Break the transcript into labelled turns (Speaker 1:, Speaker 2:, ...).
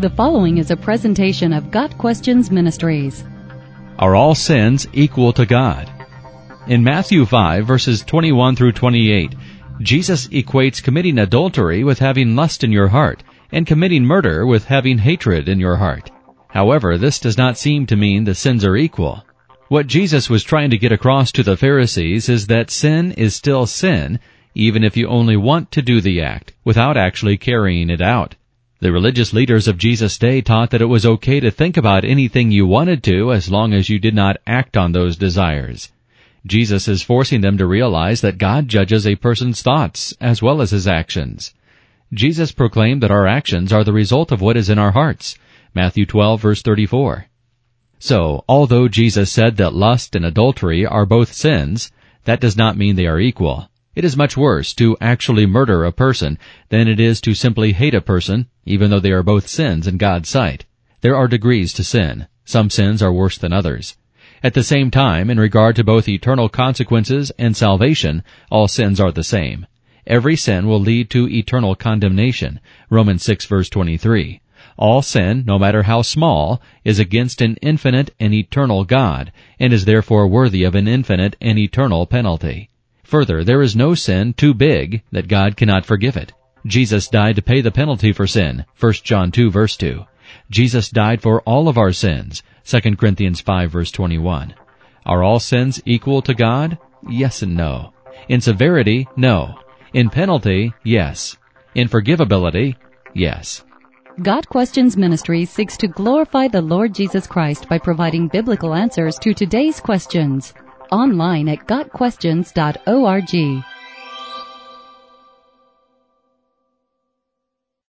Speaker 1: The following is a presentation of Got Questions Ministries.
Speaker 2: Are all sins equal to God? In Matthew 5 verses 21 through 28, Jesus equates committing adultery with having lust in your heart, and committing murder with having hatred in your heart. However, this does not seem to mean the sins are equal. What Jesus was trying to get across to the Pharisees is that sin is still sin, even if you only want to do the act, without actually carrying it out. The religious leaders of Jesus' day taught that it was okay to think about anything you wanted to as long as you did not act on those desires. Jesus is forcing them to realize that God judges a person's thoughts as well as his actions. Jesus proclaimed that our actions are the result of what is in our hearts. Matthew 12 verse 34. So, although Jesus said that lust and adultery are both sins, that does not mean they are equal. It is much worse to actually murder a person than it is to simply hate a person, even though they are both sins in God's sight. There are degrees to sin. Some sins are worse than others. At the same time, in regard to both eternal consequences and salvation, all sins are the same. Every sin will lead to eternal condemnation. Romans 6 verse 23. All sin, no matter how small, is against an infinite and eternal God, and is therefore worthy of an infinite and eternal penalty. Further, there is no sin too big that God cannot forgive it. Jesus died to pay the penalty for sin, 1 John 2 verse 2. Jesus died for all of our sins, 2 Corinthians 5 verse 21. Are all sins equal to God? Yes and no. In severity, no. In penalty, yes. In forgivability, yes.
Speaker 1: Got Questions Ministry seeks to glorify the Lord Jesus Christ by providing biblical answers to today's questions. Online at GotQuestions.org.